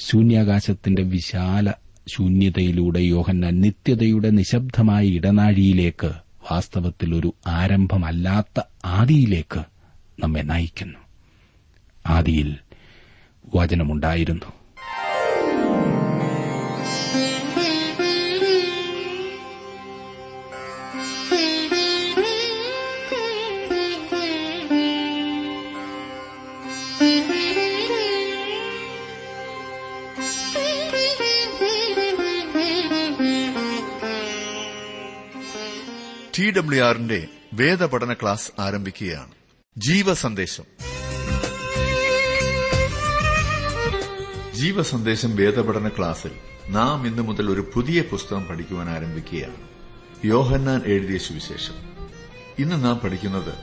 ശൂന്യാകാശത്തിന്റെ വിശാല ശൂന്യതയിലൂടെ യോഹന്ന നിത്യതയുടെ നിശബ്ദമായ ഇടനാഴിയിലേക്ക് വാസ്തവത്തിൽ ഒരു ആരംഭമല്ലാത്ത ആദിയിലേക്ക് നമ്മെ നയിക്കുന്നു. ആദിയിൽ വചനമുണ്ടായിരുന്നു. ടി ഡബ്ല്യു ആറിന്റെ വേദപഠന ക്ലാസ് ആരംഭിക്കുകയാണ്. ജീവസന്ദേശം. ജീവസന്ദേശം വേദപഠന ക്ലാസ്സിൽ നാം ഇന്നു മുതൽ ഒരു പുതിയ പുസ്തകം പഠിക്കുവാൻ ആരംഭിക്കുകയാണ്. യോഹന്നാൻ എഴുതിയ സുവിശേഷം. ഇന്ന് നാം പഠിക്കുന്നത്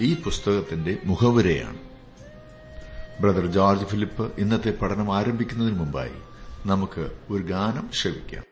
ഈ പുസ്തകത്തിന്റെ മുഖവുരയാണ്. ബ്രദർ ജോർജ് ഫിലിപ്പ് ഇന്നത്തെ പഠനം ആരംഭിക്കുന്നതിന് മുമ്പായി നമുക്ക് ഒരു ഗാനം ശ്രവിക്കാം.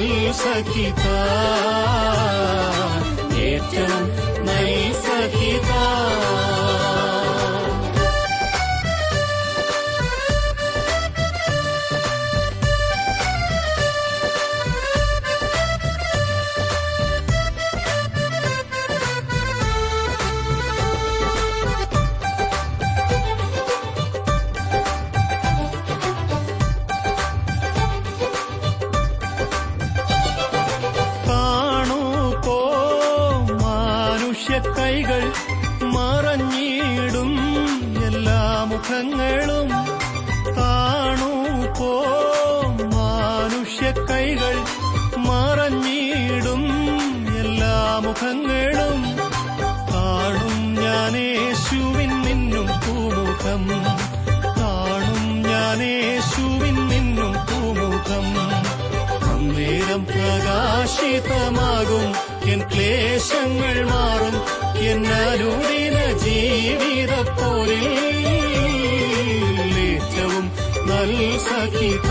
ी सखिता। एतम् मयि सखिता। പൂമുഖം കാണും ഞാനേശുവിൻ നിന്നും പൂമുഖം. അന്നേരം പ്രകാശിതമാകും എൻ ക്ലേശങ്ങൾ മാറും എന്നരുദിന ജീവിതപ്പോലെ ഏറ്റവും നൽ സഖിത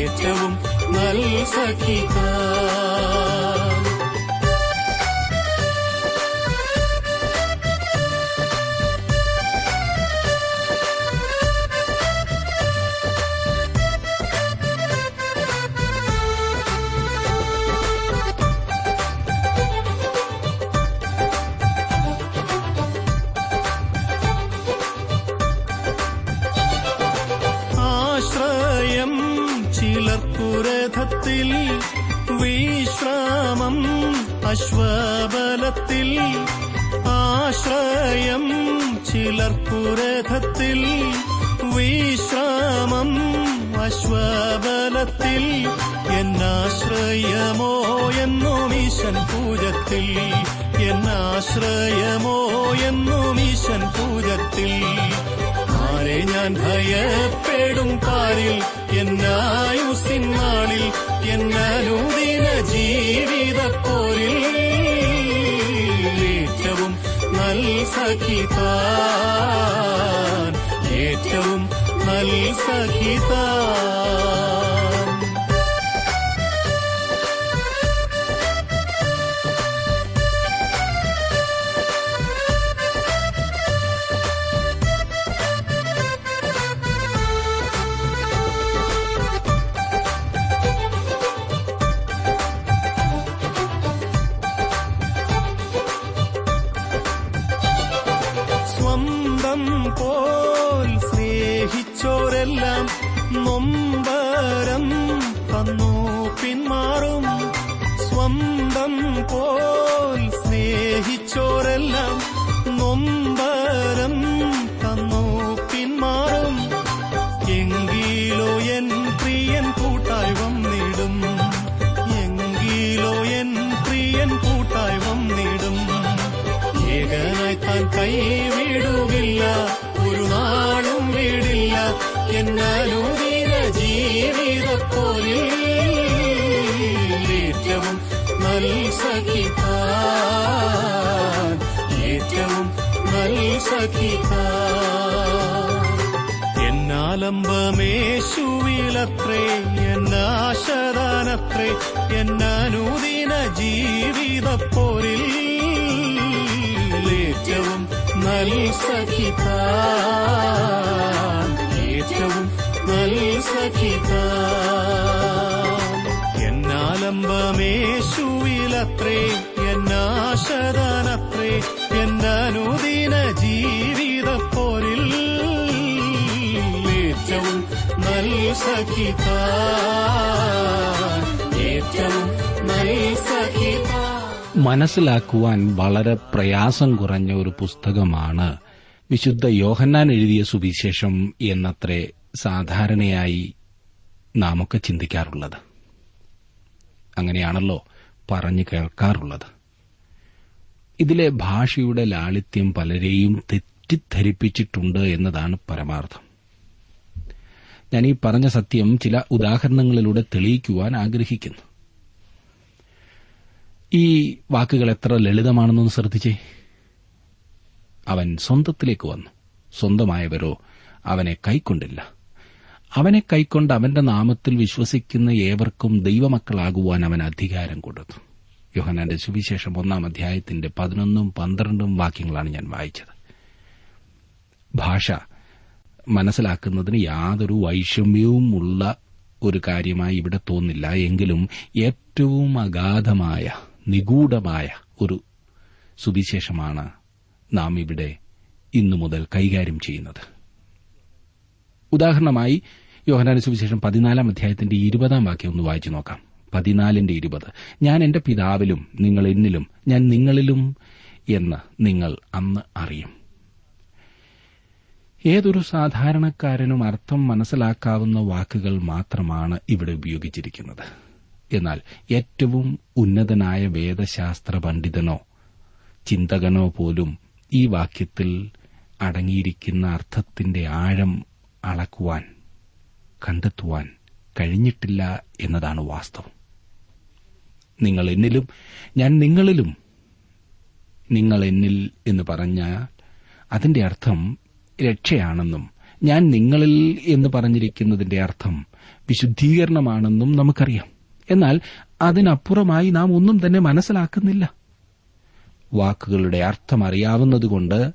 ഏറ്റവും നൽ സഖിത അശ്വബലത്തിൽ ആശ്രയം ചിലർക്കുരഥത്തിൽ വിശ്രാമം അശ്വബലത്തിൽ എന്നാശ്രയമോ എന്നും ഈശൻ പൂജത്തിൽ എന്നാശ്രയമോ എന്നും ഈശൻ പൂജത്തിൽ. ആരെ ഞാൻ ഭയപ്പെടും പാരിൽ എന്നായുസിൻ നാളിൽ എന്നനൂദിന ജീവിതപ്പോരിൽ നൽ സഖിതാൻ. ഏറ്റവും നൽ സഖിതാൻ. പോൽ സ്നേഹിച്ചോരെല്ലാം നൊമ്പരം എന്നാലംബമേശുവിലത്രേ എന്നാശദാനത്രേ എന്നാനൂദിന ജീവിതപ്പോരിൽ ഏറ്റവും നൽ സഖിത. ഏറ്റവും നൽ സഖിത. എന്നാലംബമേശുവിലത്രേ എന്നാശദാനത്രേ എന്നനുദിന ജീവിതപ്പോരിൽ മനസ്സിലാക്കുവാൻ വളരെ പ്രയാസം കുറഞ്ഞ ഒരു പുസ്തകമാണ് വിശുദ്ധ യോഹന്നാൻ എഴുതിയ സുവിശേഷം എന്നത്രേ സാധാരണയായി നാമൊക്കെ ചിന്തിക്കാറുള്ളത്. അങ്ങനെയാണല്ലോ പറഞ്ഞു കേൾക്കാറുള്ളത്. ഇതിലെ ഭാഷയുടെ ലാളിത്യം പലരെയും തെറ്റിദ്ധരിപ്പിച്ചിട്ടുണ്ട് എന്നതാണ് പരമാർത്ഥം. ഞാൻ ഈ പറഞ്ഞ സത്യം ചില ഉദാഹരണങ്ങളിലൂടെ തെളിയിക്കുവാൻ ആഗ്രഹിക്കുന്നു. ഈ വാക്കുകൾ എത്ര ലളിതമാണെന്നൊന്ന് ശ്രദ്ധിച്ചേ. അവൻ സ്വന്തത്തിലേക്ക് വന്നു. സ്വന്തമായവരോ അവനെ കൈക്കൊണ്ടില്ല. അവനെ കൈക്കൊണ്ട് അവന്റെ നാമത്തിൽ വിശ്വസിക്കുന്ന ഏവർക്കും ദൈവമക്കളാകുവാൻ അവൻ അധികാരം കൊടുത്തു. യോഹനാന്റെ സുവിശേഷം ഒന്നാം അധ്യായത്തിന്റെ പതിനൊന്നും പന്ത്രണ്ടും വാക്യങ്ങളാണ് ഞാൻ വായിച്ചത്. ഭാഷ മനസ്സിലാക്കുന്നതിന് യാതൊരു വൈഷമ്യവും ഉള്ള ഒരു കാര്യമായി ഇവിടെ തോന്നില്ല. എങ്കിലും ഏറ്റവും അഗാധമായ നിഗൂഢമായ ഒരു സുവിശേഷമാണ് നാം ഇവിടെ ഇന്നു മുതൽ കൈകാര്യം ചെയ്യുന്നത്. ഉദാഹരണമായി യോഹനാന സുവിശേഷം പതിനാലാം അധ്യായത്തിന്റെ ഇരുപതാം വാക്യം ഒന്ന് വായിച്ചു നോക്കാം. പതിനാലിന്റെ ഇരുപത്. ഞാൻ എന്റെ പിതാവിലും നിങ്ങൾ എന്നിലും ഞാൻ നിങ്ങളിലും എന്ന് നിങ്ങൾ അന്ന് അറിയും. ഏതൊരു സാധാരണക്കാരനും അർത്ഥം മനസ്സിലാക്കാവുന്ന വാക്കുകൾ മാത്രമാണ് ഇവിടെ ഉപയോഗിച്ചിരിക്കുന്നത്. എന്നാൽ ഏറ്റവും ഉന്നതനായ വേദശാസ്ത്ര പണ്ഡിതനോ ചിന്തകനോ പോലും ഈ വാക്യത്തിൽ അടങ്ങിയിരിക്കുന്ന അർത്ഥത്തിന്റെ ആഴം അളക്കുവാൻ കണ്ടെത്തുവാൻ കഴിഞ്ഞിട്ടില്ല എന്നതാണ് വാസ്തവം. നിങ്ങൾ എന്നിലും ഞാൻ നിങ്ങളിലും നിങ്ങൾ എന്നിൽ എന്ന് പറഞ്ഞാൽ അതിന്റെ അർത്ഥം രക്ഷയാണെന്നും ഞാൻ നിങ്ങളിൽ എന്ന് പറഞ്ഞിരിക്കുന്നതിന്റെ അർത്ഥം വിശുദ്ധീകരണമാണെന്നും നമുക്കറിയാം. എന്നാൽ അതിനപ്പുറമായി നാം ഒന്നും തന്നെ മനസ്സിലാക്കുന്നില്ല. വാക്കുകളുടെ അർത്ഥം അറിയാവുന്നതുകൊണ്ട്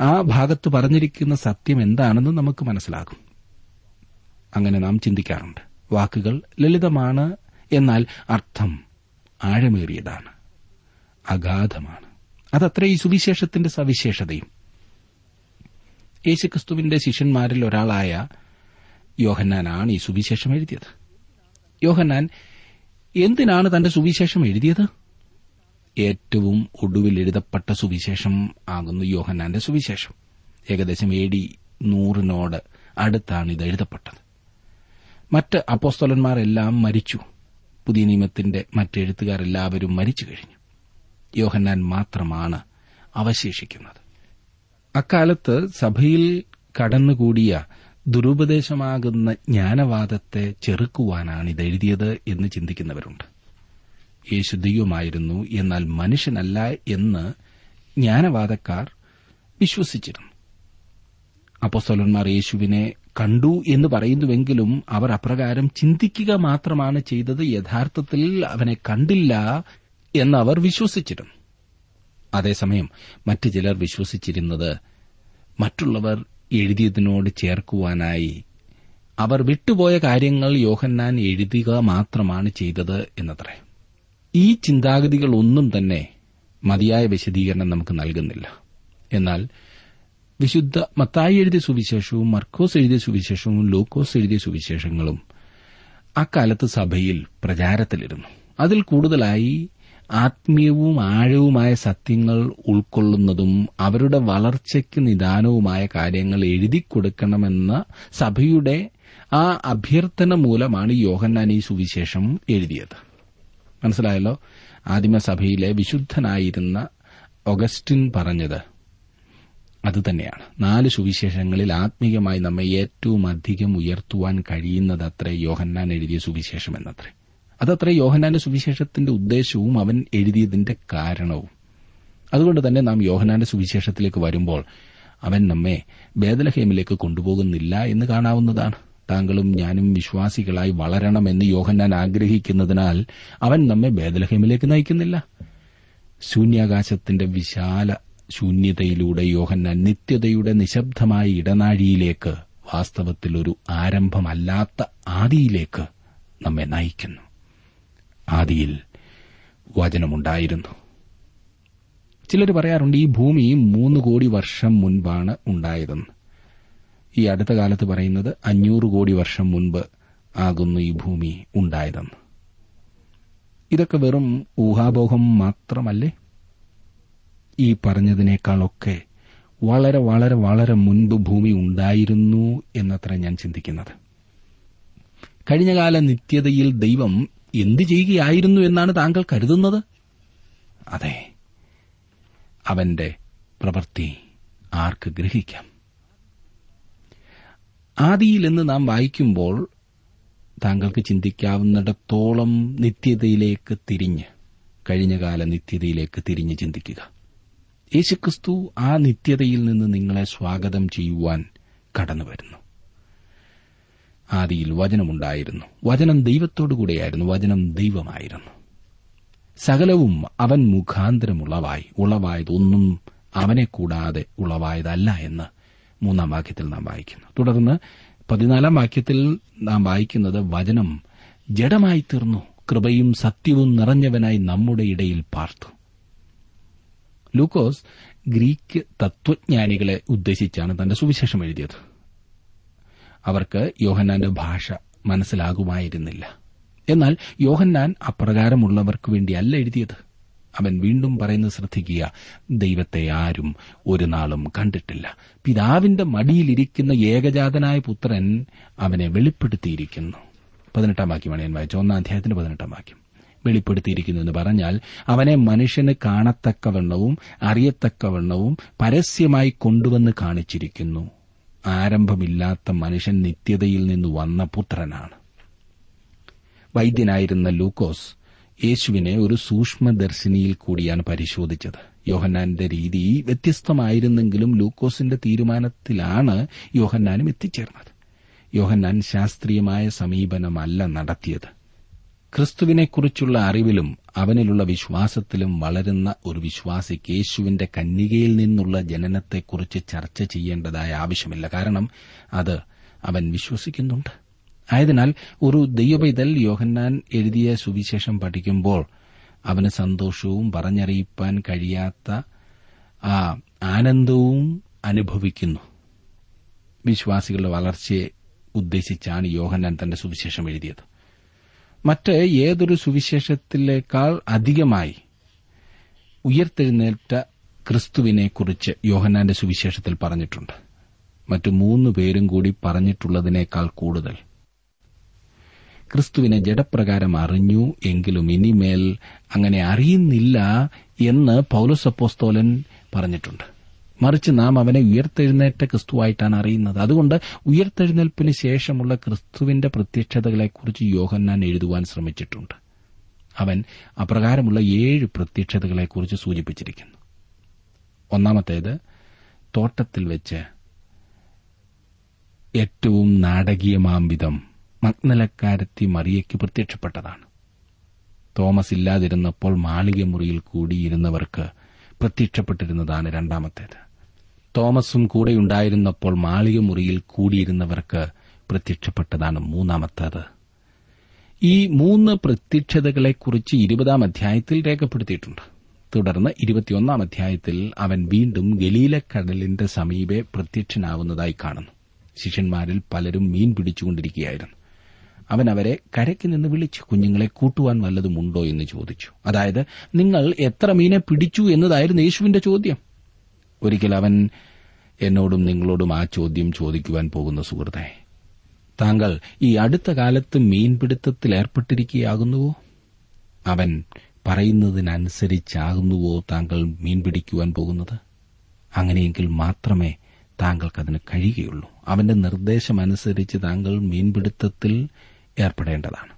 ആ ഭാഗത്ത് പറഞ്ഞിരിക്കുന്ന സത്യം എന്താണെന്ന് നമുക്ക് മനസ്സിലാകും. അങ്ങനെ നാം ചിന്തിക്കാറുണ്ട്. വാക്കുകൾ ലളിതമാണ് എന്നാൽ അർത്ഥം ആഴമേറിയതാണ് അഗാധമാണ്. അതത്ര ഈ സുവിശേഷത്തിന്റെ സവിശേഷതയും. യേശുക്രിസ്തുവിന്റെ ശിഷ്യന്മാരിൽ ഒരാളായ യോഹന്നാനാണ് ഈ സുവിശേഷം എഴുതിയത്. യോഹന്നാൻ എന്തിനാണ് തന്റെ സുവിശേഷം എഴുതിയത്? ഏറ്റവും ഒടുവിൽ എഴുതപ്പെട്ട സുവിശേഷം ആകുന്നു യോഹന്നാന്റെ സുവിശേഷം. ഏകദേശം എ ഡി നൂറിനോട് അടുത്താണ് ഇത് എഴുതപ്പെട്ടത്. മറ്റ് അപ്പോസ്തോലന്മാരെല്ലാം മരിച്ചു. പുതിയ നിയമത്തിന്റെ മറ്റെഴുത്തുകാരെല്ലാവരും മരിച്ചു കഴിഞ്ഞു. യോഹന്നാൻ മാത്രമാണ് അവശേഷിക്കുന്നത്. അക്കാലത്ത് സഭയിൽ കടന്നുകൂടിയ ദുരുപദേശമാകുന്ന ജ്ഞാനവാദത്തെ ചെറുക്കുവാനാണ് ഇത് എഴുതിയത് എന്ന് ചിന്തിക്കുന്നവരുണ്ട്. യേശു ദൈവമായിരുന്നു എന്നാൽ മനുഷ്യനല്ല എന്ന് ജ്ഞാനവാദക്കാർ വിശ്വസിച്ചിരുന്നു. അപ്പോസ്തലന്മാർ യേശുവിനെ കണ്ടു എന്ന് പറയുന്നുവെങ്കിലും അവർ അപ്രകാരം ചിന്തിക്കുക മാത്രമാണ് ചെയ്തത് യഥാർത്ഥത്തിൽ അവനെ കണ്ടില്ല എന്നവർ വിശ്വസിച്ചിരുന്നു. അതേസമയം മറ്റു ചിലർ വിശ്വസിച്ചിരുന്നത് മറ്റുള്ളവർ എഴുതിയതിനോട് ചേർക്കുവാനായി അവർ വിട്ടുപോയ കാര്യങ്ങൾ യോഹന്നാൻ എഴുതുക മാത്രമാണ് ചെയ്തത് എന്നത്രേ. ഈ ചിന്താഗതികൾ ഒന്നും തന്നെ മതിയായ വിശദീകരണം നമുക്ക് നൽകുന്നില്ല. എന്നാൽ വിശുദ്ധ മത്തായി എഴുതിയ സുവിശേഷവും മർക്കോസ് എഴുതിയ സുവിശേഷവും ലൂക്കോസ് എഴുതിയ സുവിശേഷങ്ങളും അക്കാലത്ത് സഭയിൽ പ്രചാരത്തിലിരുന്നു. അതിൽ കൂടുതലായി ആത്മീയവും ആഴവുമായ സത്യങ്ങൾ ഉൾക്കൊള്ളുന്നതും അവരുടെ വളർച്ചയ്ക്ക് നിദാനവുമായ കാര്യങ്ങൾ എഴുതി കൊടുക്കണമെന്ന സഭയുടെ ആ അഭ്യർത്ഥന മൂലമാണ് യോഹന്നാൻ ഈ സുവിശേഷം എഴുതിയത്. മനസ്സിലായല്ലോ? ആദിമസഭയിലെ വിശുദ്ധനായിരുന്ന ഒഗസ്റ്റിൻ പറഞ്ഞത് അതുതന്നെയാണ് നാല് സുവിശേഷങ്ങളിൽ ആത്മീയമായി നമ്മെ ഏറ്റവും അധികം ഉയർത്തുവാൻ കഴിയുന്നതത്രേ യോഹന്നാൻ എഴുതിയ സുവിശേഷം എന്നത്രേ. അതത്ര യോഹനാന്റെ സുവിശേഷത്തിന്റെ ഉദ്ദേശവും അവൻ എഴുതിയതിന്റെ കാരണവും. അതുകൊണ്ട് തന്നെ നാം യോഹനാന്റെ സുവിശേഷത്തിലേക്ക് വരുമ്പോൾ അവൻ നമ്മെ ബേദലഹേമിലേക്ക് കൊണ്ടുപോകുന്നില്ല എന്ന് കാണാവുന്നതാണ്. താങ്കളും ഞാനും വിശ്വാസികളായി വളരണമെന്ന് യോഹന്നാൻ ആഗ്രഹിക്കുന്നതിനാൽ അവൻ നമ്മെ ബേദലഹേമിലേക്ക് നയിക്കുന്നില്ല. ശൂന്യാകാശത്തിന്റെ വിശാല ശൂന്യതയിലൂടെ യോഹന്നാൻ നിത്യതയുടെ നിശബ്ദമായ ഇടനാഴിയിലേക്ക് വാസ്തവത്തിൽ ഒരു ആരംഭമല്ലാത്ത ആദിയിലേക്ക് നമ്മെ നയിക്കുന്നു. ആദിയിൽ വചനമുണ്ടായിരുന്നു. ചിലർ പറയാറുണ്ട് ഈ ഭൂമി മൂന്ന് കോടി വർഷം മുൻപാണ് ഉണ്ടായതെന്ന്. ഈ അടുത്ത കാലത്ത് പറയുന്നത് അഞ്ഞൂറ് കോടി വർഷം മുൻപ് ആകുന്നു ഈ ഭൂമി ഉണ്ടായതെന്ന്. ഇതൊക്കെ വെറും ഊഹാപോഹം മാത്രമല്ലേ? ഈ പറഞ്ഞതിനേക്കാളൊക്കെ വളരെ വളരെ വളരെ മുൻപ് ഭൂമി ഉണ്ടായിരുന്നു എന്നത്ര ഞാൻ ചിന്തിക്കുന്നത്. കഴിഞ്ഞകാല നിത്യതയിൽ ദൈവം എന്തു ചെയ്യുകയായിരുന്നു എന്നാണ് താങ്കൾ കരുതുന്നത്? അതെ. അവന്റെ പ്രവൃത്തി ആർക്ക് ഗ്രഹിക്കാം? ആദിയിൽ എന്ന് നാം വായിക്കുമ്പോൾ താങ്കൾക്ക് ചിന്തിക്കാവുന്നിടത്തോളം നിത്യതയിലേക്ക് തിരിഞ്ഞ് കഴിഞ്ഞകാല നിത്യതയിലേക്ക് തിരിഞ്ഞ് ചിന്തിക്കുക. യേശുക്രിസ്തു ആ നിത്യതയിൽ നിന്ന് നിങ്ങളെ സ്വാഗതം ചെയ്യുവാൻ കടന്നുവരുന്നു. ആദിയിൽ വചനമുണ്ടായിരുന്നു. വചനം ദൈവത്തോടുകൂടെയായിരുന്നു. വചനം ദൈവമായിരുന്നു. സകലവും അവൻ മുഖാന്തരം മുഖാന്തരമുളവായി ഉളവായതൊന്നും അവനെ കൂടാതെ ഉളവായതല്ല എന്ന് മൂന്നാം വാക്യത്തിൽ നാം വായിക്കുന്നു. തുടർന്ന് പതിനാലാം വാക്യത്തിൽ നാം വായിക്കുന്നത് വചനം ജഡമായി തീർന്നു. കൃപയും സത്യവും നിറഞ്ഞവനായി നമ്മുടെ ഇടയിൽ പാർത്തു. ലൂക്കോസ് ഗ്രീക്ക് തത്വജ്ഞാനികളെ ഉദ്ദേശിച്ചാണ് തന്റെ സുവിശേഷം എഴുതിയത്. അവർക്ക് യോഹന്നാന്റെ ഭാഷ മനസ്സിലാകുമായിരുന്നില്ല. എന്നാൽ യോഹന്നാൻ അപ്രകാരമുള്ളവർക്ക് വേണ്ടിയല്ല എഴുതിയത്. അവൻ വീണ്ടും പറയുന്നത് ശ്രദ്ധിക്കുക ദൈവത്തെ ആരും ഒരു നാളും കണ്ടിട്ടില്ല. പിതാവിന്റെ മടിയിലിരിക്കുന്ന ഏകജാതനായ പുത്രൻ അവനെ വെളിപ്പെടുത്തിയിരിക്കുന്നു. പതിനെട്ടാം വാക്യമാണ് ഞാൻ വായിച്ച ഒന്നാം അധ്യായത്തിന്റെ പതിനെട്ടാം വാക്യം. വെളിപ്പെടുത്തിയിരിക്കുന്നു എന്ന് പറഞ്ഞാൽ അവനെ മനുഷ്യന് കാണത്തക്കവണ്ണവും അറിയത്തക്കവണ്ണവും പരസ്യമായി കൊണ്ടുവന്ന് കാണിച്ചിരിക്കുന്നു. ആരംഭമില്ലാത്ത മനുഷ്യൻ നിത്യതയിൽ നിന്ന് വന്ന പുത്രനാണ്. വൈദ്യനായിരുന്ന ലൂക്കോസ് യേശുവിനെ ഒരു സൂക്ഷ്മദർശിനിയിൽ കൂടിയാണ് പരിശോധിച്ചത്. യോഹന്നാന്റെ രീതി വ്യത്യസ്തമായിരുന്നെങ്കിലും ലൂക്കോസിന്റെ തീരുമാനത്തിലാണ് യോഹന്നാനും എത്തിച്ചേർന്നത്. യോഹന്നാൻ ശാസ്ത്രീയമായ സമീപനമല്ല നടത്തിയത്. ക്രിസ്തുവിനെക്കുറിച്ചുള്ള അറിവിലും അവനിലുള്ള വിശ്വാസത്തിലും വളരുന്ന ഒരു വിശ്വാസി യേശുവിന്റെ കന്യകയിൽ നിന്നുള്ള ജനനത്തെക്കുറിച്ച് ചർച്ച ചെയ്യേണ്ടതായ ആവശ്യമില്ല. കാരണം അത് അവൻ വിശ്വസിക്കുന്നുണ്ട്. ആയതിനാൽ ഒരു ദൈവപൈതൽ യോഹന്നാൻ എഴുതിയ സുവിശേഷം പഠിക്കുമ്പോൾ അവന് സന്തോഷവും പറഞ്ഞറിയിപ്പാൻ കഴിയാത്ത ആ ആനന്ദവും അനുഭവിക്കുന്നു. വിശ്വാസികളുടെ വളർച്ചയെ ഉദ്ദേശിച്ചാണ് യോഹന്നാൻ തന്റെ സുവിശേഷം എഴുതിയത്. മറ്റ് ഏതൊരു സുവിശേഷത്തിലേക്കാൾ അധികമായി ഉയർത്തെഴുന്നേറ്റ ക്രിസ്തുവിനെക്കുറിച്ച് യോഹന്നാന്റെ സുവിശേഷത്തിൽ പറഞ്ഞിട്ടുണ്ട്. മറ്റു മൂന്ന് പേരും കൂടി പറഞ്ഞിട്ടുള്ളതിനേക്കാൾ കൂടുതൽ. ക്രിസ്തുവിനെ ജഡപ്രകാരം അറിഞ്ഞു എങ്കിലും ഇനിമേൽ അങ്ങനെ അറിയുന്നില്ല എന്ന് പൌലോസപ്പോസ്തോലൻ പറഞ്ഞിട്ടുണ്ട്. മറിച്ച് നാം അവനെ ഉയർത്തെഴുന്നേറ്റ ക്രിസ്തുവായിട്ടാണ് അറിയുന്നത്. അതുകൊണ്ട് ഉയർത്തെഴുന്നേൽപ്പിന് ശേഷമുള്ള ക്രിസ്തുവിന്റെ പ്രത്യക്ഷതകളെക്കുറിച്ച് യോഹന്നാൻ എഴുതുവാൻ ശ്രമിച്ചിട്ടുണ്ട്. അവൻ അപ്രകാരമുള്ള ഏഴ് പ്രത്യക്ഷതകളെക്കുറിച്ച് സൂചിപ്പിച്ചിരിക്കുന്നു. ഒന്നാമത്തേത് തോട്ടത്തിൽ വെച്ച് ഏറ്റവും നാടകീയമാംവിധം മഗ്നലക്കാരത്തി മറിയയ്ക്ക് പ്രത്യക്ഷപ്പെട്ടതാണ്. തോമസ് ഇല്ലാതിരുന്നപ്പോൾ മാളിക മുറിയിൽ കൂടിയിരുന്നവർക്ക് പ്രത്യക്ഷപ്പെട്ടിരുന്നതാണ് രണ്ടാമത്തേത്. തോമസും കൂടെയുണ്ടായിരുന്നപ്പോൾ മാളിക മുറിയിൽ കൂടിയിരുന്നവർക്ക് പ്രത്യക്ഷപ്പെട്ടതാണ് മൂന്നാമത്തേത്. ഈ മൂന്ന് പ്രത്യക്ഷതകളെക്കുറിച്ച് ഇരുപതാം അധ്യായത്തിൽ രേഖപ്പെടുത്തിയിട്ടുണ്ട്. തുടർന്ന് ഇരുപത്തിയൊന്നാം അധ്യായത്തിൽ അവൻ വീണ്ടും ഗലീലക്കടലിന്റെ സമീപെ പ്രത്യക്ഷനാവുന്നതായി കാണുന്നു. ശിഷ്യന്മാരിൽ പലരും മീൻ പിടിച്ചുകൊണ്ടിരിക്കുകയായിരുന്നു. അവൻ അവരെ കരയ്ക്ക് നിന്ന് വിളിച്ചു കുഞ്ഞുങ്ങളെ കൂട്ടുവാൻ വല്ലതുമുണ്ടോ എന്ന് ചോദിച്ചു. അതായത് നിങ്ങൾ എത്ര മീനെ പിടിച്ചു എന്നതായിരുന്നു യേശുവിന്റെ ചോദ്യം. ഒരിക്കൽ അവൻ എന്നോടും നിങ്ങളോടും ആ ചോദ്യം ചോദിക്കുവാൻ പോകുന്ന സുഹൃത്തെ താങ്കൾ ഈ അടുത്ത കാലത്ത് മീൻപിടുത്തത്തിൽ ഏർപ്പെട്ടിരിക്കുകയാകുന്നുവോ? അവൻ പറയുന്നതിനനുസരിച്ചാകുന്നുവോ താങ്കൾ മീൻ പിടിക്കുവാൻ പോകുന്നത്? അങ്ങനെയെങ്കിൽ മാത്രമേ താങ്കൾക്കതിന് കഴിയുകയുള്ളൂ. അവന്റെ നിർദ്ദേശമനുസരിച്ച് താങ്കൾ മീൻപിടുത്തത്തിൽ ഏർപ്പെടേണ്ടതാണ്.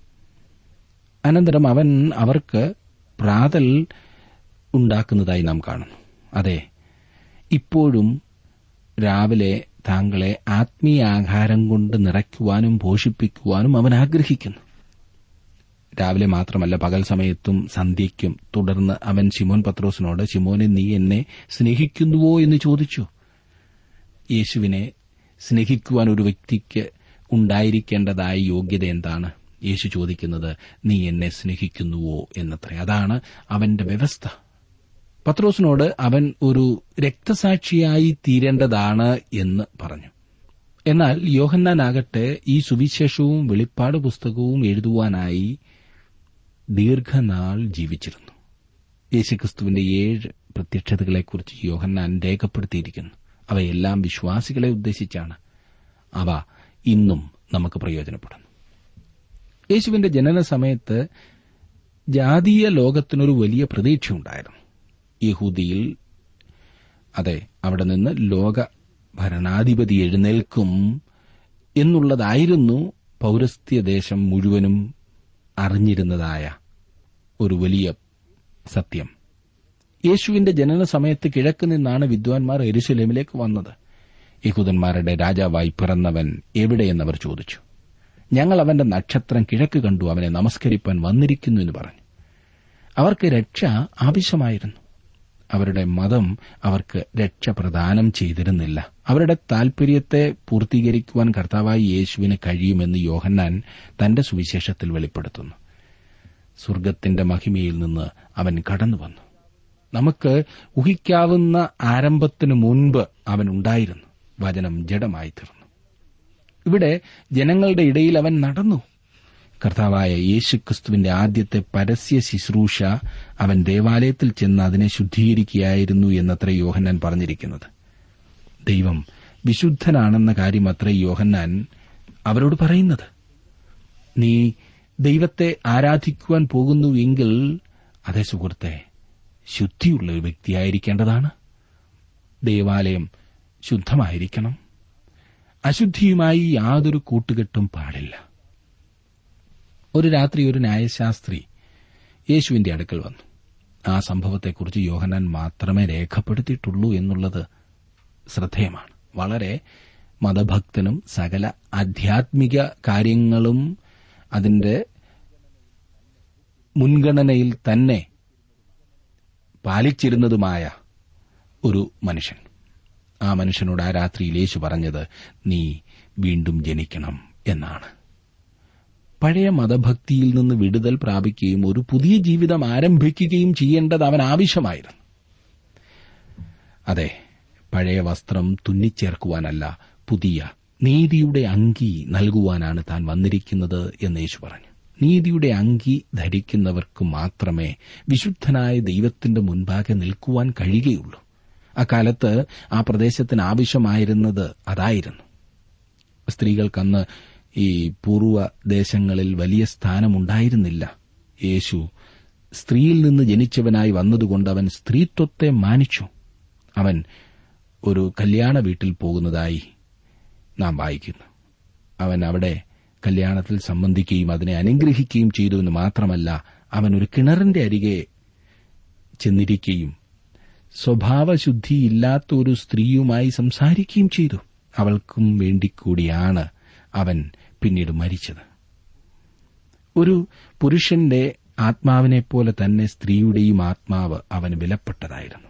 അനന്തരം അവൻ അവർക്ക് പ്രാതൽ ഉണ്ടാക്കുന്നതായി നാം കാണുന്നു. അതെ ഇപ്പോഴും രാവിലെ താങ്കളെ ആത്മീയ ആഹാരം കൊണ്ട് നിറയ്ക്കുവാനും പോഷിപ്പിക്കുവാനും അവൻ ആഗ്രഹിക്കുന്നു. രാവിലെ മാത്രമല്ല പകൽ സമയത്തും സന്ധ്യയ്ക്കും തുടർന്ന് അവൻ ശിമോൻ പത്രോസിനോട് ശിമോനെ നീ എന്നെ സ്നേഹിക്കുന്നുവോ? എന്ന് ചോദിച്ചു. യേശുവിനെ സ്നേഹിക്കുവാൻ ഒരു വ്യക്തിക്ക് ഉണ്ടായിരിക്കേണ്ടതായ യോഗ്യത എന്താണ്? യേശു ചോദിക്കുന്നത് നീ എന്നെ സ്നേഹിക്കുന്നുവോ? എന്നത്ര. അതാണ് അവന്റെ വ്യവസ്ഥ. പത്രോസിനോട് അവൻ ഒരു രക്തസാക്ഷിയായി തീരേണ്ടതാണ് എന്ന് പറഞ്ഞു. എന്നാൽ യോഹന്നാനാകട്ടെ ഈ സുവിശേഷവും വെളിപ്പാട് പുസ്തകവും എഴുതുവാനായി ദീർഘനാൾ ജീവിച്ചിരുന്നു. യേശുക്രിസ്തുവിന്റെ ഏഴ് പ്രത്യക്ഷതകളെക്കുറിച്ച് യോഹന്നാൻ രേഖപ്പെടുത്തിയിരിക്കുന്നു. അവയെല്ലാം വിശ്വാസികളെ ഉദ്ദേശിച്ചാണ്. അവ ഇന്നും നമുക്ക് പ്രയോജനപ്പെടുന്നു. യേശുവിന്റെ ജനന സമയത്ത് ജാതീയ ലോകത്തിനൊരു വലിയ പ്രതീക്ഷയുണ്ടായിരുന്നു. യഹൂദിയിൽ അതെ അവിടെ നിന്ന് ലോക ഭരണാധിപതി എഴുന്നേൽക്കും എന്നുള്ളതായിരുന്നു പൌരസ്ത്യ ദേശം മുഴുവനും അറിഞ്ഞിരുന്നതായ ഒരു വലിയ സത്യം. യേശുവിന്റെ ജനന സമയത്ത് കിഴക്ക് നിന്നാണ് വിദ്വാൻമാർ എരുശലേമിലേക്ക് വന്നത്. യഹൂദന്മാരുടെ രാജാവായി പിറന്നവൻ എവിടെയെന്നവർ ചോദിച്ചു. ഞങ്ങൾ അവന്റെ നക്ഷത്രം കിഴക്ക് കണ്ടു അവനെ നമസ്കരിപ്പാൻ വന്നിരിക്കുന്നു എന്ന് പറഞ്ഞു. അവർക്ക് രക്ഷ ആവശ്യമായിരുന്നു. അവരുടെ മതം അവർക്ക് രക്ഷ പ്രദാനം ചെയ്തിരുന്നില്ല. അവരുടെ താൽപര്യത്തെ പൂർത്തീകരിക്കുവാൻ കർത്താവായി യേശുവിന് കഴിയുമെന്ന് യോഹന്നാൻ തന്റെ സുവിശേഷത്തിൽ വെളിപ്പെടുത്തുന്നു. സ്വർഗത്തിന്റെ മഹിമയിൽ നിന്ന് അവൻ കടന്നുവന്നു. നമുക്ക് ഊഹിക്കാവുന്ന ആരംഭത്തിനു മുൻപ് അവൻ ഉണ്ടായിരുന്നു. വചനം ജഡമായി തീർന്നു ഇവിടെ ജനങ്ങളുടെ ഇടയിൽ അവൻ നടന്നു. കർത്താവായ യേശുക്രിസ്തുവിന്റെ ആദ്യത്തെ പരസ്യ ശുശ്രൂഷ അവൻ ദേവാലയത്തിൽ ചെന്ന് അതിനെ ശുദ്ധീകരിക്കുകയായിരുന്നു എന്നത്ര യോഹന്നാൻ പറഞ്ഞിരിക്കുന്നത്. ദൈവം വിശുദ്ധനാണെന്ന കാര്യം അത്ര യോഹന്നാൻ അവരോട് പറയുന്നത്. നീ ദൈവത്തെ ആരാധിക്കുവാൻ പോകുന്നുവെങ്കിൽ അതേ സുഹൃത്തെ ശുദ്ധിയുള്ള ഒരു വ്യക്തിയായിരിക്കേണ്ടതാണ്. ദേവാലയം ശുദ്ധമായിരിക്കണം. അശുദ്ധിയുമായി യാതൊരു കൂട്ടുകെട്ടും പാടില്ല. ഒരു രാത്രി ഒരു ന്യായശാസ്ത്രി യേശുവിന്റെ അടുക്കൽ വന്നു. ആ സംഭവത്തെക്കുറിച്ച് യോഹനാൻ മാത്രമേ രേഖപ്പെടുത്തിയിട്ടുള്ളൂ എന്നുള്ളത് ശ്രദ്ധേയമാണ്. വളരെ മതഭക്തനും സകല ആധ്യാത്മിക കാര്യങ്ങളും അതിന്റെ മുൻഗണനയിൽ തന്നെ പാലിച്ചിരുന്നതുമായ ഒരു മനുഷ്യൻ. ആ മനുഷ്യനോട് ആ രാത്രിയിൽ യേശു പറഞ്ഞത് നീ വീണ്ടും ജനിക്കണം എന്നാണ്. പഴയ മതഭക്തിയിൽ നിന്ന് വിടുതൽ പ്രാപിക്കുകയും ഒരു പുതിയ ജീവിതം ആരംഭിക്കുകയും ചെയ്യേണ്ടത് അവൻ ആവശ്യമായിരുന്നു. അതെ പഴയ വസ്ത്രം തുന്നിച്ചേർക്കുവാനല്ല പുതിയ നീതിയുടെ അങ്കി നൽകുവാനാണ് താൻ വന്നിരിക്കുന്നത് എന്ന് യേശു പറഞ്ഞു. നീതിയുടെ അങ്കി ധരിക്കുന്നവർക്ക് മാത്രമേ വിശുദ്ധനായ ദൈവത്തിന്റെ മുൻപാകെ നിൽക്കുവാൻ കഴിയുകയുള്ളൂ. അക്കാലത്ത് ആ പ്രദേശത്തിന് ആവശ്യമായിരുന്നത് അതായിരുന്നു. സ്ത്രീകൾക്കന്ന് ഈ പൂർവ ദേശങ്ങളിൽ വലിയ സ്ഥാനമുണ്ടായിരുന്നില്ല. യേശു സ്ത്രീയിൽ നിന്ന് ജനിച്ചവനായി വന്നതുകൊണ്ട് അവൻ സ്ത്രീത്വത്തെ മാനിച്ചു. അവൻ ഒരു കല്യാണ വീട്ടിൽ പോകുന്നതായി നാം വായിക്കുന്നു. അവൻ അവിടെ കല്യാണത്തിൽ സംബന്ധിക്കുകയും അതിനെ അനുഗ്രഹിക്കുകയും ചെയ്തുവെന്ന് മാത്രമല്ല അവൻ ഒരു കിണറിന്റെ അരികെ ചെന്നിരിക്കുകയും സ്വഭാവശുദ്ധിയില്ലാത്ത ഒരു സ്ത്രീയുമായി സംസാരിക്കുകയും ചെയ്തു. അവൾക്കും വേണ്ടി കൂടിയാണ് അവൻ പിന്നീട് മരിച്ചത്. ഒരു പുരുഷന്റെ ആത്മാവിനെപ്പോലെ തന്നെ സ്ത്രീയുടെയും ആത്മാവ് അവന് വിലപ്പെട്ടതായിരുന്നു.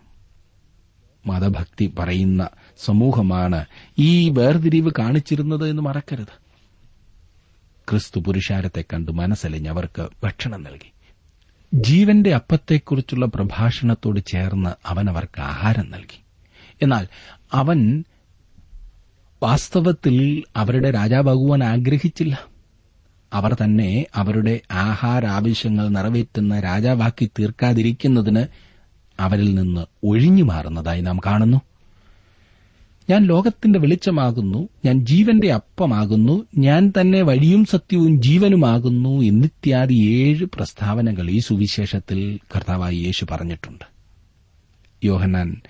മതഭക്തി പറയുന്ന സമൂഹമാണ് ഈ വേർതിരിവ് കാണിച്ചിരുന്നത് എന്ന് മറക്കരുത്. ക്രിസ്തു പുരുഷാരത്തെ കണ്ടു മനസ്സലിഞ്ഞ് അവർക്ക് ഭക്ഷണം നൽകി. ജീവന്റെ അപ്പത്തെക്കുറിച്ചുള്ള പ്രഭാഷണത്തോട് ചേർന്ന് അവൻ അവർക്ക് ആഹാരം നൽകി. എന്നാൽ അവൻ വാസ്തവത്തിൽ അവരുടെ രാജാവാകുവാൻ ആഗ്രഹിച്ചില്ല. അവർ തന്നെ അവരുടെ ആഹാരാവശ്യങ്ങൾ നിറവേറ്റുന്ന രാജാവാക്കി തീർക്കാതിരിക്കുന്നതിന് അവരിൽ നിന്ന് ഒഴിഞ്ഞു മാറുന്നതായി നാം കാണുന്നു. ഞാൻ ലോകത്തിന്റെ വെളിച്ചമാകുന്നു ഞാൻ ജീവന്റെ അപ്പമാകുന്നു ഞാൻ തന്നെ വഴിയും സത്യവും ജീവനുമാകുന്നു എന്നിത്യാദി ഏഴ് പ്രസ്താവനകൾ ഈ സുവിശേഷത്തിൽ കർത്താവായി യേശു പറഞ്ഞിട്ടുണ്ട്. യോഹന്നാൻ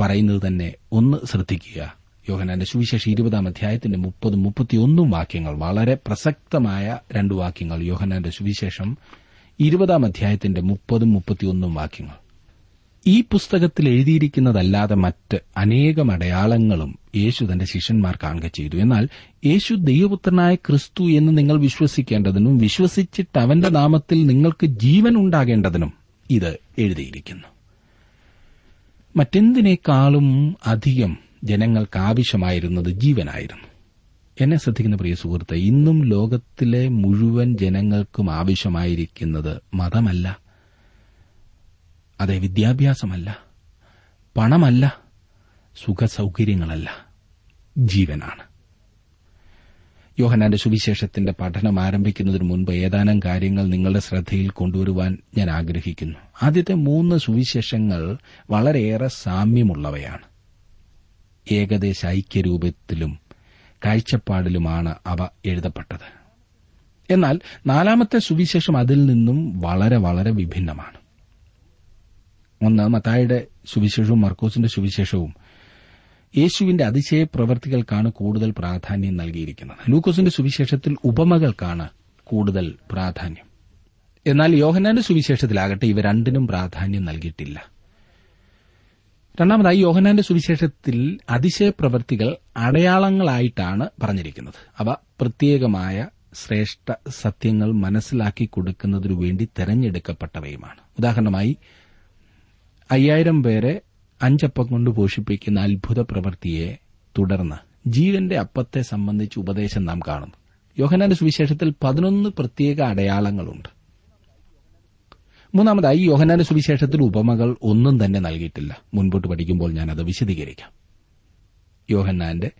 പറയുന്നത് തന്നെ ഒന്ന് ശ്രദ്ധിക്കുക. യോഹനാന്റെ സുവിശേഷം ഇരുപതാം അധ്യായത്തിന്റെ മുപ്പതും മുപ്പത്തിയൊന്നും വാക്യങ്ങൾ. വളരെ പ്രസക്തമായ രണ്ട് വാക്യങ്ങൾ യോഹനാന്റെ സുവിശേഷം ഇരുപതാം അധ്യായത്തിന്റെ മുപ്പതും മുപ്പത്തിയൊന്നും വാക്യങ്ങൾ. ഈ പുസ്തകത്തിൽ എഴുതിയിരിക്കുന്നതല്ലാതെ മറ്റ് അനേകം അടയാളങ്ങളും യേശു തന്റെ ശിഷ്യന്മാർ കാണുക ചെയ്തു. എന്നാൽ യേശു ദൈവപുത്രനായ ക്രിസ്തു എന്ന് നിങ്ങൾ വിശ്വസിക്കേണ്ടതിനും വിശ്വസിച്ചിട്ട് അവന്റെ നാമത്തിൽ നിങ്ങൾക്ക് ജീവൻ ഉണ്ടാകേണ്ടതിനും ഇത് എഴുതിയിരിക്കുന്നു. മറ്റെന്തിനേക്കാളും അധികം ജനങ്ങൾക്ക് ആവശ്യമായിരുന്നത് ജീവനായിരുന്നു. എന്നെ ശ്രദ്ധിക്കുന്ന പ്രിയ സുഹൃത്തെ ഇന്നും ലോകത്തിലെ മുഴുവൻ ജനങ്ങൾക്കും ആവശ്യമായിരിക്കുന്നത് മതമല്ല. അതെ വിദ്യാഭ്യാസമല്ല. പണമല്ല. സുഖസൗകര്യങ്ങളല്ല. ജീവനാണ്. യോഹനാന്റെ സുവിശേഷത്തിന്റെ പഠനം ആരംഭിക്കുന്നതിന് മുൻപ് ഏതാനും കാര്യങ്ങൾ നിങ്ങളുടെ ശ്രദ്ധയിൽ കൊണ്ടുവരുവാൻ ഞാൻ ആഗ്രഹിക്കുന്നു. ആദ്യത്തെ മൂന്ന് സുവിശേഷങ്ങൾ വളരെയേറെ സാമ്യമുള്ളവയാണ്. ഏകദേശ ഐക്യരൂപത്തിലും കാഴ്ചപ്പാടിലുമാണ് അവ എഴുതപ്പെട്ടത്. എന്നാൽ നാലാമത്തെ സുവിശേഷം അതിൽ നിന്നും വളരെ വളരെ വിഭിന്നമാണ്. ഒന്ന് മത്തായുടെ സുവിശേഷവും മർക്കോസിന്റെ സുവിശേഷവും യേശുവിന്റെ അതിശയ പ്രവർത്തികൾക്കാണ് കൂടുതൽ പ്രാധാന്യം നൽകിയിരിക്കുന്നത്. ലൂക്കോസിന്റെ സുവിശേഷത്തിൽ ഉപമകൾക്കാണ് കൂടുതൽ പ്രാധാന്യം. എന്നാൽ യോഹനാന്റെ സുവിശേഷത്തിലാകട്ടെ ഇവ രണ്ടിനും പ്രാധാന്യം നൽകിയിട്ടില്ല. രണ്ടാമതായി യോഹനാന്റെ സുവിശേഷത്തിൽ അതിശയ പ്രവൃത്തികൾ അടയാളങ്ങളായിട്ടാണ് പറഞ്ഞിരിക്കുന്നത്. അവ പ്രത്യേകമായ ശ്രേഷ്ഠ സത്യങ്ങൾ മനസ്സിലാക്കി കൊടുക്കുന്നതിനു വേണ്ടി തെരഞ്ഞെടുക്കപ്പെട്ടവയുമാണ്. ഉദാഹരണമായി അയ്യായിരം പേരെ അഞ്ചപ്പം കൊണ്ട് പോഷിപ്പിക്കുന്ന അത്ഭുത പ്രവൃത്തിയെ തുടർന്ന് ജീവന്റെ അപ്പത്തെ സംബന്ധിച്ച് ഉപദേശം നാം കാണുന്നു. യോഹനാന്റെ സുവിശേഷത്തിൽ പതിനൊന്ന് പ്രത്യേക അടയാളങ്ങളുണ്ട്. മൂന്നാമതായി യോഹനാന സുവിശേഷത്തിൽ ഉപമകൾ ഒന്നും തന്നെ നൽകിയിട്ടില്ല. മുൻപോട്ട് പഠിക്കുമ്പോൾ ഞാനത് വിശദീകരിക്കാം. യോഹന്നാന്റെ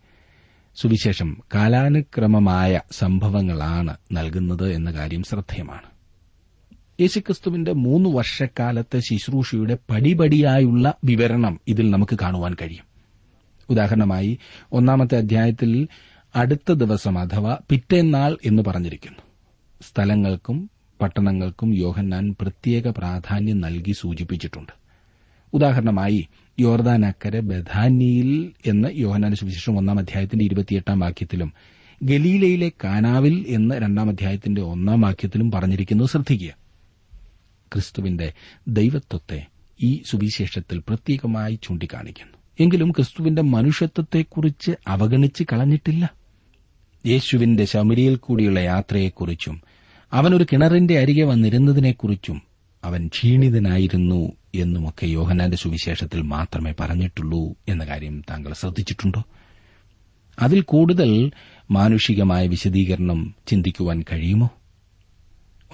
സുവിശേഷം കാലാനുക്രമമായ സംഭവങ്ങളാണ് നൽകുന്നത് എന്ന കാര്യം ശ്രദ്ധേയമാണ്. യേശുക്രിസ്തുവിന്റെ മൂന്ന് വർഷക്കാലത്തെ ശുശ്രൂഷയുടെ പടിപടിയായുള്ള വിവരണം ഇതിൽ നമുക്ക് കാണുവാൻ കഴിയും. ഉദാഹരണമായി ഒന്നാമത്തെ അധ്യായത്തിൽ അടുത്ത ദിവസം അഥവാ പിറ്റേന്നാൾ എന്ന് പറഞ്ഞിരിക്കുന്നു. സ്ഥലങ്ങൾക്കും പട്ടണങ്ങൾക്കും യോഹന്നാൻ പ്രത്യേക പ്രാധാന്യം നൽകി സൂചിപ്പിച്ചിട്ടുണ്ട്. ഉദാഹരണമായി യോർദാനക്കര ബഥാനിയിൽ എന്ന് യോഹന്നാൻ സുവിശേഷം ഒന്നാം അധ്യായത്തിന്റെ ഇരുപത്തിയെട്ടാം വാക്യത്തിലും ഗലീലയിലെ കാനാവിൽ എന്ന് രണ്ടാം അധ്യായത്തിന്റെ ഒന്നാം വാക്യത്തിലും പറഞ്ഞിരിക്കുന്നത് ശ്രദ്ധിക്കുക. ക്രിസ്തുവിന്റെ ദൈവത്വത്തെ ഈ സുവിശേഷത്തിൽ പ്രത്യേകമായി ചൂണ്ടിക്കാണിക്കുന്നു. എങ്കിലും ക്രിസ്തുവിന്റെ മനുഷ്യത്വത്തെക്കുറിച്ച് അവഗണിച്ച് കളഞ്ഞിട്ടില്ല. യേശുവിന്റെ ശമരിയിൽ കൂടിയുള്ള യാത്രയെക്കുറിച്ചും അവനൊരു കിണറിന്റെ അരികെ വന്നിരുന്നതിനെക്കുറിച്ചും അവൻ ക്ഷീണിതനായിരുന്നു എന്നുമൊക്കെ യോഹനാന്റെ സുവിശേഷത്തിൽ മാത്രമേ പറഞ്ഞിട്ടുള്ളൂ എന്ന കാര്യം താങ്കൾ ശ്രദ്ധിച്ചിട്ടുണ്ടോ? അതിൽ കൂടുതൽ മാനുഷികമായ വിശദീകരണം ചിന്തിക്കുവാൻ കഴിയുമോ?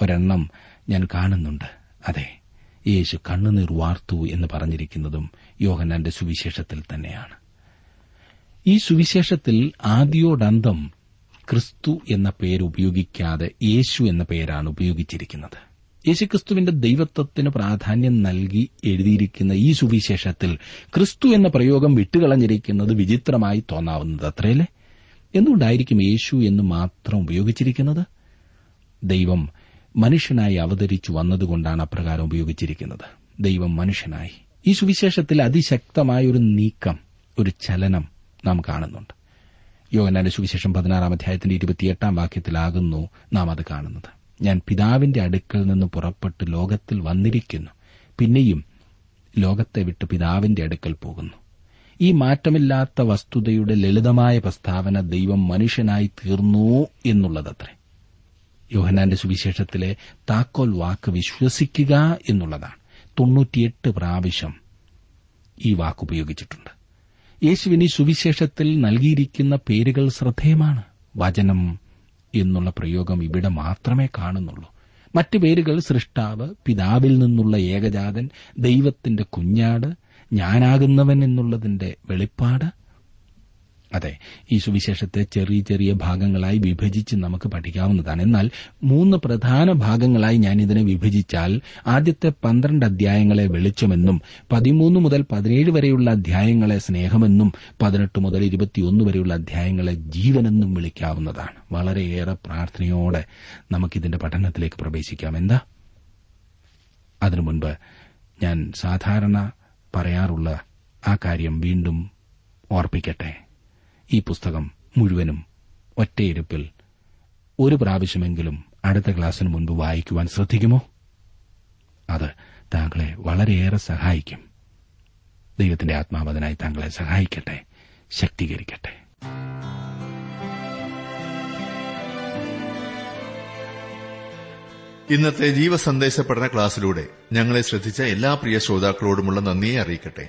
ഒരെണ്ണം ഞാൻ കാണുന്നുണ്ട്. അതെ യേശു കണ്ണുനീർ വാർത്തു എന്ന് പറഞ്ഞിരിക്കുന്നതും യോഹനാന്റെ സുവിശേഷത്തിൽ തന്നെയാണ്. ഈ സുവിശേഷത്തിൽ ആദ്യോടന്തം ക്രിസ്തു എന്ന പേര് ഉപയോഗിക്കാതെ യേശു എന്ന പേരാണ് ഉപയോഗിച്ചിരിക്കുന്നത്. യേശുക്രിസ്തുവിന്റെ ദൈവത്വത്തിന് പ്രാധാന്യം നൽകി എഴുതിയിരിക്കുന്ന ഈ സുവിശേഷത്തിൽ ക്രിസ്തു എന്ന പ്രയോഗം വിട്ടുകളഞ്ഞിരിക്കുന്നത് വിചിത്രമായി തോന്നാവുന്നത് അത്രയല്ലേ? എന്തുകൊണ്ടായിരിക്കും യേശു എന്ന് മാത്രം ഉപയോഗിച്ചിരിക്കുന്നത്? ദൈവം മനുഷ്യനായി അവതരിച്ചു വന്നതുകൊണ്ടാണ് അപ്രകാരം ഉപയോഗിച്ചിരിക്കുന്നത്. ദൈവം മനുഷ്യനായി. ഈ സുവിശേഷത്തിൽ അതിശക്തമായ ഒരു നീക്കം ഒരു ചലനം നാം കാണുന്നുണ്ട്. യോഹനാന്റെ സുവിശേഷം പതിനാറാം അധ്യായത്തിന്റെ ഇരുപത്തിയെട്ടാം വാക്യത്തിലാകുന്നു നാം അത് കാണുന്നത്. ഞാൻ പിതാവിന്റെ അടുക്കൽ നിന്ന് പുറപ്പെട്ട് ലോകത്തിൽ വന്നിരിക്കുന്നു. പിന്നെയും ലോകത്തെ വിട്ട് പിതാവിന്റെ അടുക്കൽ പോകുന്നു. ഈ മാറ്റമില്ലാത്ത വസ്തുതയുടെ ലളിതമായ പ്രസ്താവന ദൈവം മനുഷ്യനായി തീർന്നു എന്നുള്ളതത്രേ. യോഹനാന്റെ സുവിശേഷത്തിലെ താക്കോൽ വാക്ക് വിശ്വസിക്കുക എന്നുള്ളതാണ്. തൊണ്ണൂറ്റിയെട്ട് പ്രാവശ്യം ഈ വാക്ക് ഉപയോഗിച്ചിട്ടുണ്ട്. യേശുവിന് സുവിശേഷത്തിൽ നൽകിയിരിക്കുന്ന പേരുകൾ ശ്രദ്ധേയമാണ്. വചനം എന്നുള്ള പ്രയോഗം ഇവിടെ മാത്രമേ കാണുന്നുള്ളൂ. മറ്റു പേരുകൾ സൃഷ്ടാവ് പിതാവിൽ നിന്നുള്ള ഏകജാതൻ ദൈവത്തിന്റെ കുഞ്ഞാട് ഞാനാകുന്നവൻ എന്നുള്ളതിന്റെ വെളിപ്പാട് അതെ ഈ സുവിശേഷത്തെ ചെറിയ ചെറിയ ഭാഗങ്ങളായി വിഭജിച്ച് നമുക്ക് പഠിക്കാവുന്നതാണ്. എന്നാൽ മൂന്ന് പ്രധാന ഭാഗങ്ങളായി ഞാൻ ഇതിനെ വിഭജിച്ചാൽ ആദ്യത്തെ പന്ത്രണ്ട് അധ്യായങ്ങളെ വെളിച്ചമെന്നും പതിമൂന്ന് മുതൽ പതിനേഴ് വരെയുള്ള അധ്യായങ്ങളെ സ്നേഹമെന്നും പതിനെട്ട് മുതൽ ഇരുപത്തിയൊന്ന് വരെയുള്ള അധ്യായങ്ങളെ ജീവനെന്നും വിളിക്കാവുന്നതാണ്. വളരെയേറെ പ്രാർത്ഥനയോടെ നമുക്കിതിന്റെ പഠനത്തിലേക്ക് പ്രവേശിക്കാം. എന്താ? അതിനു മുൻപ് ഞാൻ സാധാരണ പറയാറുള്ള ആ കാര്യം വീണ്ടും ഓർപ്പിക്കട്ടെ. ഈ പുസ്തകം മുഴുവനും ഒറ്റയിരുപ്പിൽ ഒരു പ്രാവശ്യമെങ്കിലും അടുത്ത ക്ലാസ്സിന് മുൻപ് വായിക്കുവാൻ ശ്രദ്ധിക്കുമോ? അത് താങ്കളെ വളരെയേറെ സഹായിക്കും. ദൈവത്തിന്റെ ആത്മാവതിനായി താങ്കളെ സഹായിക്കട്ടെ ശക്തീകരിക്കട്ടെ. ഇന്നത്തെ ജീവസന്ദേശ പഠന ക്ലാസ്സിലൂടെ ഞങ്ങളെ ശ്രദ്ധിച്ച എല്ലാ പ്രിയ ശ്രോതാക്കളോടുമുള്ള നന്ദിയെ അറിയിക്കട്ടെ.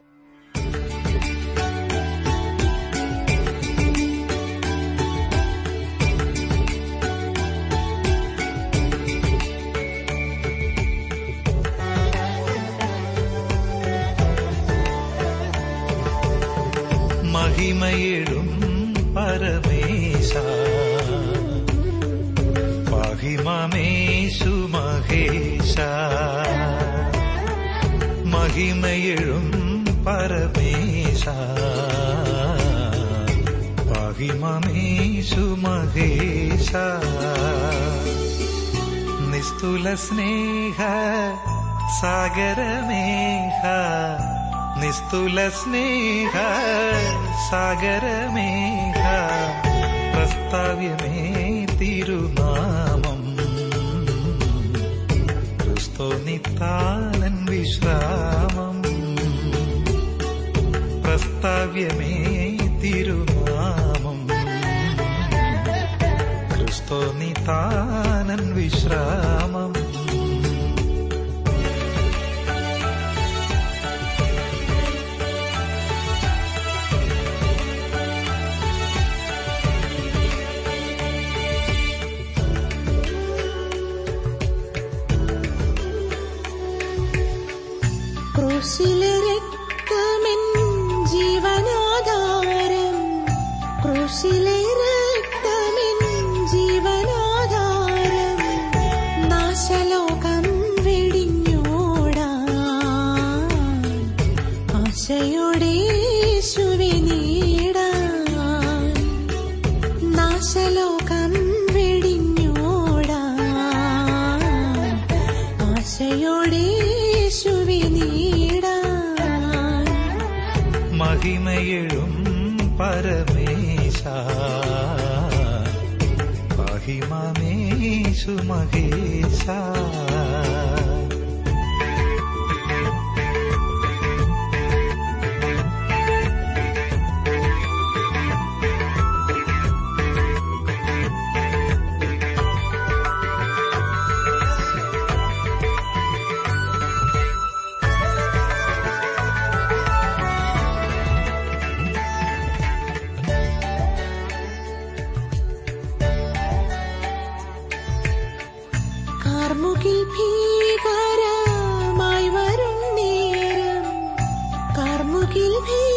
മഹിമയിടും പരമേശ. മഹിമമേശു മഹേശ. നിസ്തുല സ്നേഹ സാഗരമേഹ നിസ്തുല സ്നേഹ സാഗരമേഹ പ്രസ്താവ്യമേ തിരുനാമം. ക്രിസ്തു നിത്താലൻ വിശ്രാമം. പ്രസ്താവ്യമേ തിരുനാമം. ക്രിസ്തു നിത്താനൻ വിശ്രാമം. You. മഹിമയിഴും പരമേശ. മഹിമമേശു മഹേശ. 明天。